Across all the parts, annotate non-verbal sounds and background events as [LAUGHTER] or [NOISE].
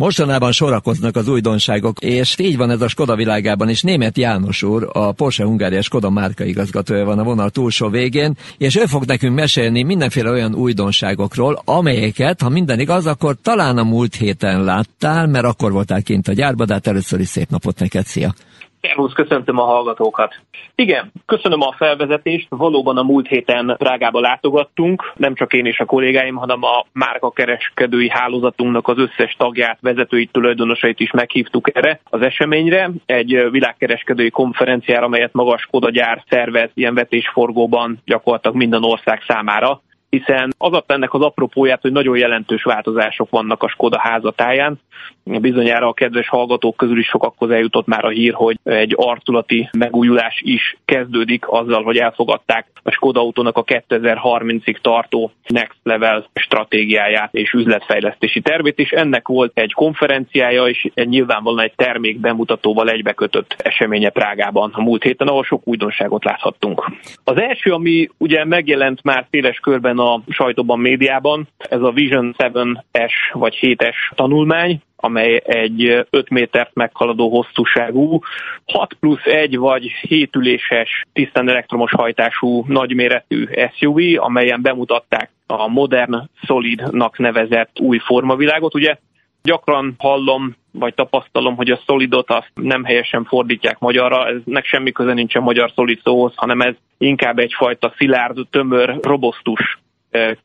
Mostanában sorakoznak az újdonságok, és így van ez a Skoda világában is. Német János úr, a Porsche Hungária Skoda márka igazgatója van a vonal túlsó végén, és ő fog nekünk mesélni mindenféle olyan újdonságokról, amelyeket, ha minden igaz, akkor talán a múlt héten láttál, mert akkor voltál kint a gyárba, de hát először is szép napot neked, szia! Szervusz, köszöntöm a hallgatókat. Igen, köszönöm a felvezetést. Valóban a múlt héten Prágába látogattunk, nem csak én és a kollégáim, hanem a márkakereskedői hálózatunknak az összes tagját, vezetőit, tulajdonosait is meghívtuk erre az eseményre. Egy világkereskedői konferenciára, amelyet magas Skoda gyár szervez ilyen vetésforgóban gyakorlatilag minden ország számára hiszen az adta ennek az apropóját, hogy nagyon jelentős változások vannak a Skoda házatáján. Bizonyára a kedves hallgatók közül is sokakhoz eljutott már a hír, hogy egy arculati megújulás is kezdődik azzal, hogy elfogadták a Skoda autónak a 2030-ig tartó Next Level stratégiáját és üzletfejlesztési tervét, és ennek volt egy konferenciája, és egy nyilvánvalóan egy termék bemutatóval egybekötött eseménye Prágában a múlt héten, ahol sok újdonságot láthattunk. Az első, ami ugye megjelent már széles körben a sajtóban, médiában. Ez a Vision 7S vagy 7S tanulmány, amely egy 5 métert meghaladó hosszúságú, 6 plusz 1 vagy 7 üléses, tisztán elektromos hajtású nagyméretű SUV, amelyen bemutatták a modern Solidnak nevezett új formavilágot. Ugye gyakran hallom, vagy tapasztalom, hogy a szolidot azt nem helyesen fordítják magyarra, eznek semmi köze nincs a magyar szolid szóhoz, hanem ez inkább egyfajta szilárd, tömör, robosztus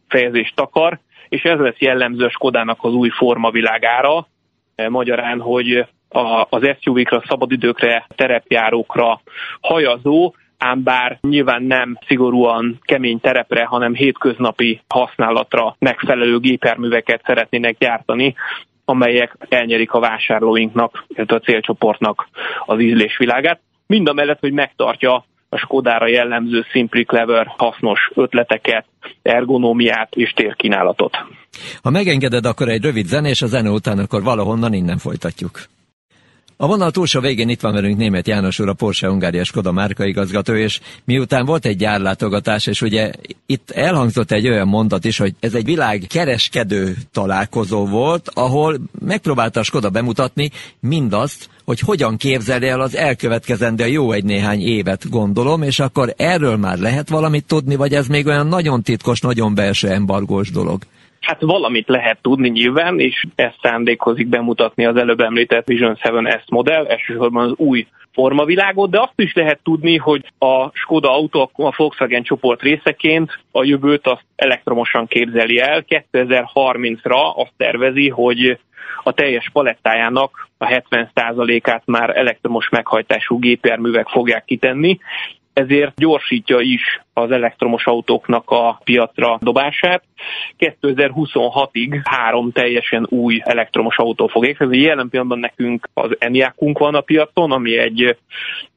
fejezést takar, és ez lesz jellemző a Skodának az új formavilágára, magyarán, hogy a, az SUV-kra, szabadidőkre, terepjárókra hajazó, ám bár nyilván nem szigorúan kemény terepre, hanem hétköznapi használatra megfelelő géperműveket szeretnének gyártani, amelyek elnyerik a vásárlóinknak, illetve a célcsoportnak az ízlésvilágát. Mind a mellett, hogy megtartja a Skodára jellemző Simply Clever hasznos ötleteket, ergonómiát és térkínálatot. Ha megengeded, akkor egy rövid zene, és a zene után akkor valahonnan innen folytatjuk. A vonal túlsó végén itt van velünk német János úr, a Porsche Hungária Skoda márkaigazgató, és miután volt egy gyárlátogatás, és ugye itt elhangzott egy olyan mondat is, hogy ez egy világ kereskedő találkozó volt, ahol megpróbálta a Skoda bemutatni mindazt, hogy hogyan képzelje el az elkövetkezendő jó egy néhány évet, gondolom, és akkor erről már lehet valamit tudni, vagy ez még olyan nagyon titkos, nagyon belső embargós dolog? Hát valamit lehet tudni nyilván, és ezt szándékozik bemutatni az előbb említett Vision 7S modell, elsősorban az új formavilágot, de azt is lehet tudni, hogy a Skoda autó a Volkswagen csoport részeként a jövőt azt elektromosan képzeli el. 2030-ra azt tervezi, hogy a teljes palettájának a 70%-át már elektromos meghajtású gépjárművek fogják kitenni, ezért gyorsítja is az elektromos autóknak a piacra dobását. 2026-ig három teljesen új elektromos autó fog érkezni. Jelen pillanatban nekünk az Enyaqunk van a piacon, ami egy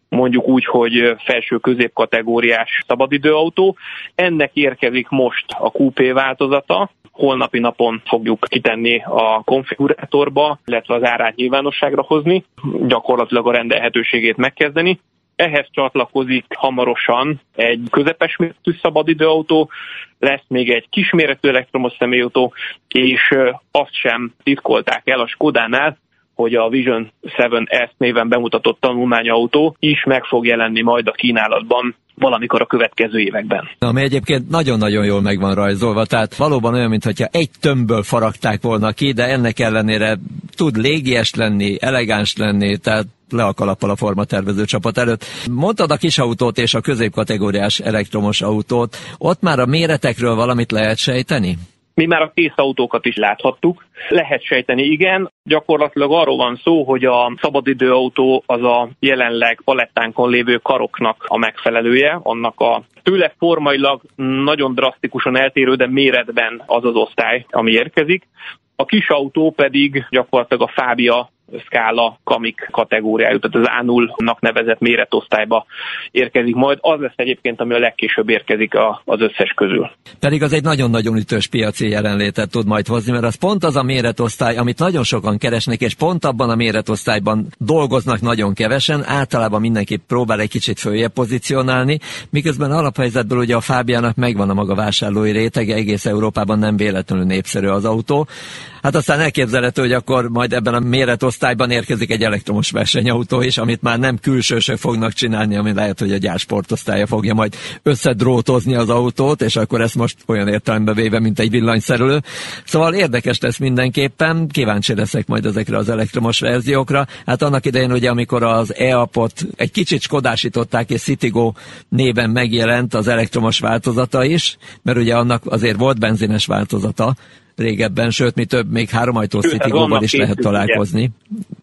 mondjuk úgy, hogy felső középkategóriás szabadidőautó. Ennek érkezik most a QP változata, holnapi napon fogjuk kitenni a konfigurátorba, illetve az árát nyilvánosságra hozni, gyakorlatilag a rendelhetőségét megkezdeni. Ehhez csatlakozik hamarosan egy közepes méretű szabadidőautó, lesz még egy kisméretű elektromos személyautó, és azt sem titkolták el a Skodánál, hogy a Vision 7S néven bemutatott tanulmányautó is meg fog jelenni majd a kínálatban valamikor a következő években. Ami egyébként nagyon-nagyon jól meg van rajzolva, tehát valóban olyan, mintha egy tömbből faragták volna ki, de ennek ellenére tud légies lenni, elegáns lenni, tehát le a kalappal a formatervező csapat előtt. Mondtad a kis autót és a középkategóriás elektromos autót, ott már a méretekről valamit lehet sejteni? Mi már a kész autókat is láthattuk. Lehet sejteni, igen. Gyakorlatilag arról van szó, hogy a szabadidőautó az a jelenleg palettánkon lévő karoknak a megfelelője, annak a tőle formailag nagyon drasztikusan eltérő, de méretben az az osztály, ami érkezik. A kis autó pedig gyakorlatilag a Fábia szkála kamik kategóriájú, tehát az A0-nak nevezett méretosztályba érkezik majd. Az lesz egyébként, ami a legkésőbb érkezik a, az összes közül. Pedig az egy nagyon-nagyon ütős piaci jelenlétet tud majd hozni, mert az pont az a méretosztály, amit nagyon sokan keresnek, és pont abban a méretosztályban dolgoznak nagyon kevesen, általában mindenki próbál egy kicsit följebb pozícionálni, miközben alaphelyzetből ugye a Fábiának megvan a maga vásárlói rétege, egész Európában nem véletlenül népszerű az autó. Hát aztán elképzelhető, hogy akkor majd ebben a méretosztályban érkezik egy elektromos versenyautó is, amit már nem külsősök fognak csinálni, ami lehet, hogy a gyársportosztálya fogja majd összedrótozni az autót, és akkor ezt most olyan értelembe véve, mint egy villanyszerülő. Szóval érdekes lesz mindenképpen, kíváncsi leszek majd ezekre az elektromos verziókra. Hát annak idején ugye, amikor az e-apot egy kicsit skodásították, és Citigo néven megjelent az elektromos változata is, mert ugye annak azért volt benzines változata, régebben, sőt, mi több, még háromajtó Citigóval is lehet találkozni.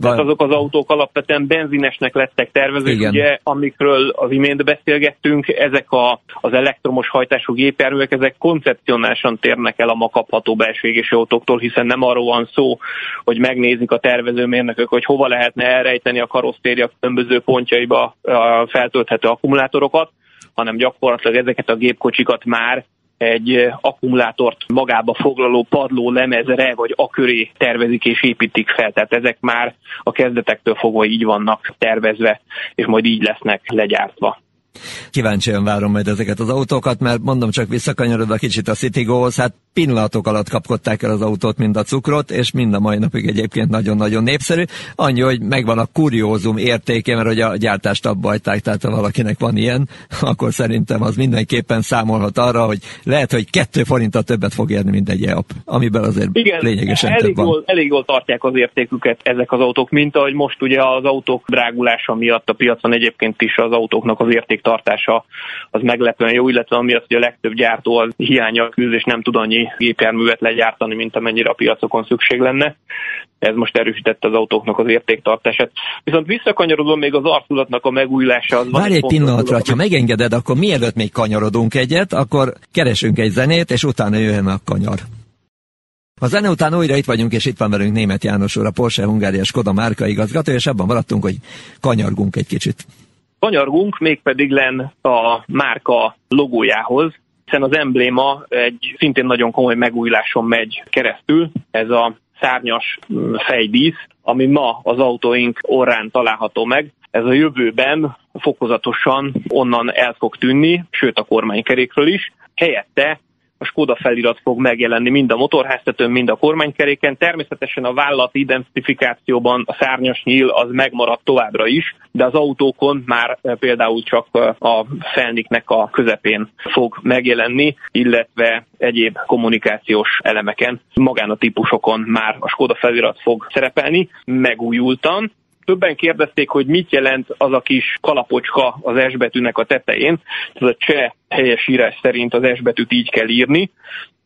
Tehát azok az autók alapvetően benzinesnek lettek tervezők, Igen. ugye, amikről az imént beszélgettünk, ezek a, az elektromos hajtású gépjárművek, ezek koncepcionálisan térnek el a ma kapható belső autóktól, hiszen nem arról van szó, hogy megnézik a tervezőmérnökök, hogy hova lehetne elrejteni a karosszéria különböző pontjaiba a feltölthető akkumulátorokat, hanem gyakorlatilag ezeket a gépkocsikat már egy akkumulátort magába foglaló padló lemezre vagy aköré tervezik és építik fel. Tehát ezek már a kezdetektől fogva így vannak tervezve, és majd így lesznek legyártva. Kíváncsian várom majd ezeket az autókat, mert mondom csak visszakanyarodva kicsit a Citigo-hoz, hát pillanatok alatt kapkodták el az autót, mind a cukrot, és mind a mai napig egyébként nagyon-nagyon népszerű. Annyi, hogy megvan a kuriózum értéke, mert hogy a gyártást abba hagyták, tehát ha valakinek van ilyen, akkor szerintem az mindenképpen számolhat arra, hogy lehet, hogy kettő forinttal többet fog érni, mint egy EAP, amiben azért Igen, lényegesen elég több van. Jól, elég jól tartják az értéküket ezek az autók, mint ahogy most ugye az autók drágulása miatt a piacon egyébként is az autóknak az értéktartása az meglepően jó, illetve amiatt, hogy a legtöbb gyártó az hiánya küzd, és nem tud annyi gépjárművet legyártani, mint amennyire a piacokon szükség lenne. Ez most erősítette az autóknak az értéktartását. Viszont visszakanyarodom még az arculatnak a megújulása. Az Várj egy pillanatra, ha megengeded, akkor mielőtt még kanyarodunk egyet, akkor keresünk egy zenét, és utána jöjjön a kanyar. A zene után újra itt vagyunk, és itt van velünk Német János úr, a Porsche Hungária Skoda márka igazgató, és abban maradtunk, hogy kanyargunk egy kicsit. Kanyargunk mégpedig len a márka logójához, hiszen az embléma egy szintén nagyon komoly megújuláson megy keresztül. Ez a szárnyas mm, fejdísz, ami ma az autóink orrán található meg. Ez a jövőben fokozatosan onnan el fog tűnni, sőt a kormánykerékről is. Helyette a Skoda felirat fog megjelenni mind a motorháztetőn, mind a kormánykeréken. Természetesen a vállalati identifikációban a szárnyas nyíl az megmaradt továbbra is, de az autókon már eh, például csak eh, a felniknek a közepén fog megjelenni, illetve egyéb kommunikációs elemeken, magán a típusokon már a Skoda felirat fog szerepelni, megújultan, Többen kérdezték, hogy mit jelent az a kis kalapocska az S betűnek a tetején. Ez a cseh helyes írás szerint az S betűt így kell írni,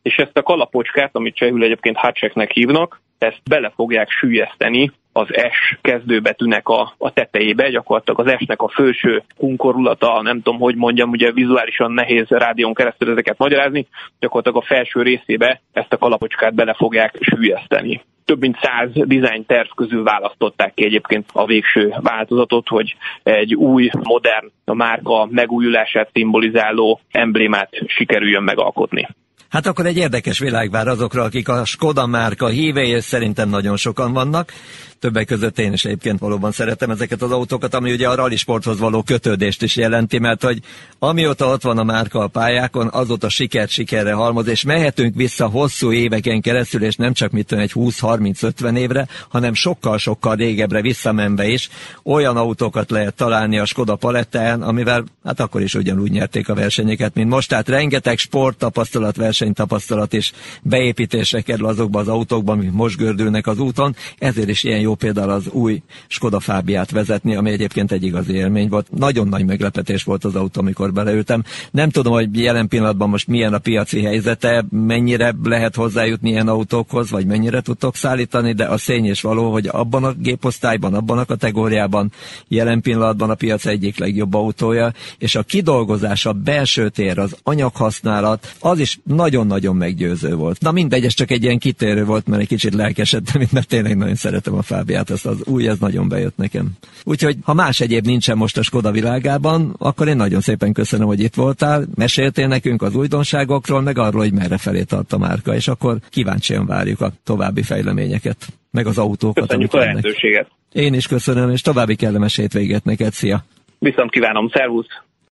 és ezt a kalapocskát, amit csehül egyébként hatcheknek hívnak, ezt bele fogják sűjeszteni az S kezdőbetűnek a, a tetejébe, gyakorlatilag az S-nek a felső kunkorulata, nem tudom, hogy mondjam, ugye vizuálisan nehéz rádión keresztül ezeket magyarázni, gyakorlatilag a felső részébe ezt a kalapocskát bele fogják sűjeszteni több mint száz design terv közül választották ki egyébként a végső változatot, hogy egy új, modern, a márka megújulását szimbolizáló emblémát sikerüljön megalkotni. Hát akkor egy érdekes világ vár azokra, akik a Skoda márka hívei, és szerintem nagyon sokan vannak. Többek között én is egyébként valóban szeretem ezeket az autókat, ami ugye a rally sporthoz való kötődést is jelenti, mert hogy amióta ott van a márka a pályákon, azóta sikert sikerre halmoz, és mehetünk vissza hosszú éveken keresztül, és nem csak mit egy 20-30-50 évre, hanem sokkal-sokkal régebbre visszamenve is olyan autókat lehet találni a Skoda palettán, amivel hát akkor is ugyanúgy nyerték a versenyeket, mint most. Tehát rengeteg sporttapasztalat, versenytapasztalat és beépítésre kerül azokba az autókban, amik most gördülnek az úton, ezért is ilyen jó például az új Skoda Fábiát vezetni, ami egyébként egy igazi élmény volt. Nagyon nagy meglepetés volt az autó, amikor beleültem. Nem tudom, hogy jelen pillanatban most milyen a piaci helyzete, mennyire lehet hozzájutni ilyen autókhoz, vagy mennyire tudtok szállítani, de a szény és való, hogy abban a géposztályban, abban a kategóriában jelen pillanatban a piac egyik legjobb autója, és a kidolgozás, a belső tér, az anyaghasználat, az is nagyon-nagyon meggyőző volt. Na mindegy, ez csak egy ilyen kitérő volt, mert egy kicsit lelkesedtem, [LAUGHS] mert tényleg nagyon szeretem a Fábiát, ezt az új, ez nagyon bejött nekem. Úgyhogy, ha más egyéb nincsen most a Skoda világában, akkor én nagyon szépen köszönöm, hogy itt voltál, meséltél nekünk az újdonságokról, meg arról, hogy merre felé tart a márka, és akkor kíváncsian várjuk a további fejleményeket, meg az autókat. Köszönjük a lehetőséget. Én is köszönöm, és további kellemes hétvégét neked, szia! Viszont kívánom, szervusz!